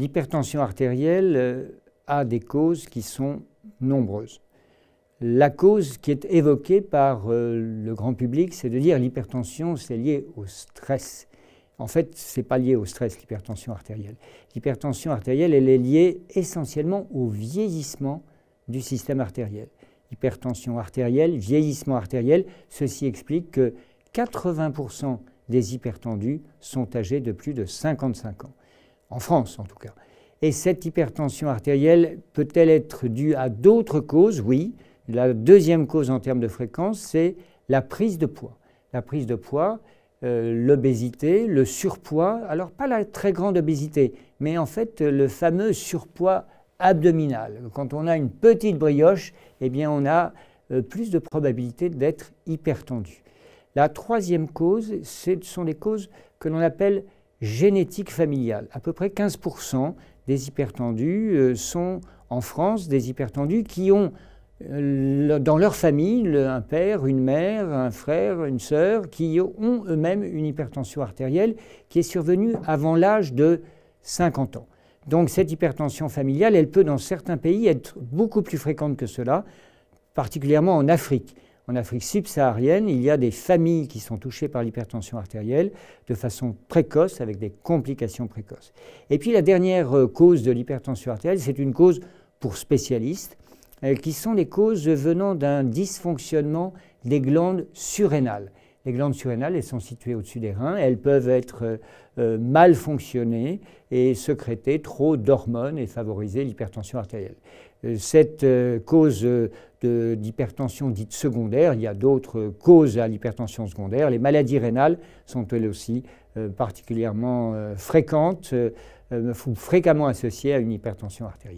l'hypertension artérielle euh, a des causes qui sont nombreuses. La cause qui est évoquée par euh, le grand public, c'est de dire l'hypertension, c'est lié au stress. En fait, ce n'est pas lié au stress, l'hypertension artérielle. L'hypertension artérielle, elle est liée essentiellement au vieillissement du système artériel. Hypertension artérielle, vieillissement artériel, ceci explique que 80% des hypertendus sont âgés de plus de 55 ans, en France en tout cas. Et cette hypertension artérielle peut-elle être due à d'autres causes Oui. La deuxième cause en termes de fréquence, c'est la prise de poids. La prise de poids, euh, l'obésité, le surpoids, alors pas la très grande obésité, mais en fait le fameux surpoids abdominal. Quand on a une petite brioche, eh bien on a euh, plus de probabilité d'être hypertendu. La troisième cause, ce sont les causes que l'on appelle génétiques familiales. À peu près 15% des hypertendus euh, sont en France des hypertendus qui ont euh, dans leur famille un père, une mère, un frère, une sœur qui ont eux-mêmes une hypertension artérielle qui est survenue avant l'âge de 50 ans. Donc cette hypertension familiale, elle peut dans certains pays être beaucoup plus fréquente que cela, particulièrement en Afrique. En Afrique subsaharienne, il y a des familles qui sont touchées par l'hypertension artérielle de façon précoce, avec des complications précoces. Et puis la dernière euh, cause de l'hypertension artérielle, c'est une cause pour spécialistes, euh, qui sont les causes venant d'un dysfonctionnement des glandes surrénales. Les glandes surrénales, elles sont situées au-dessus des reins, elles peuvent être euh, mal fonctionner et sécréter trop d'hormones et favoriser l'hypertension artérielle. Cette cause d'hypertension dite secondaire, il y a d'autres causes à l'hypertension secondaire. Les maladies rénales sont elles aussi particulièrement fréquentes, fréquemment associées à une hypertension artérielle.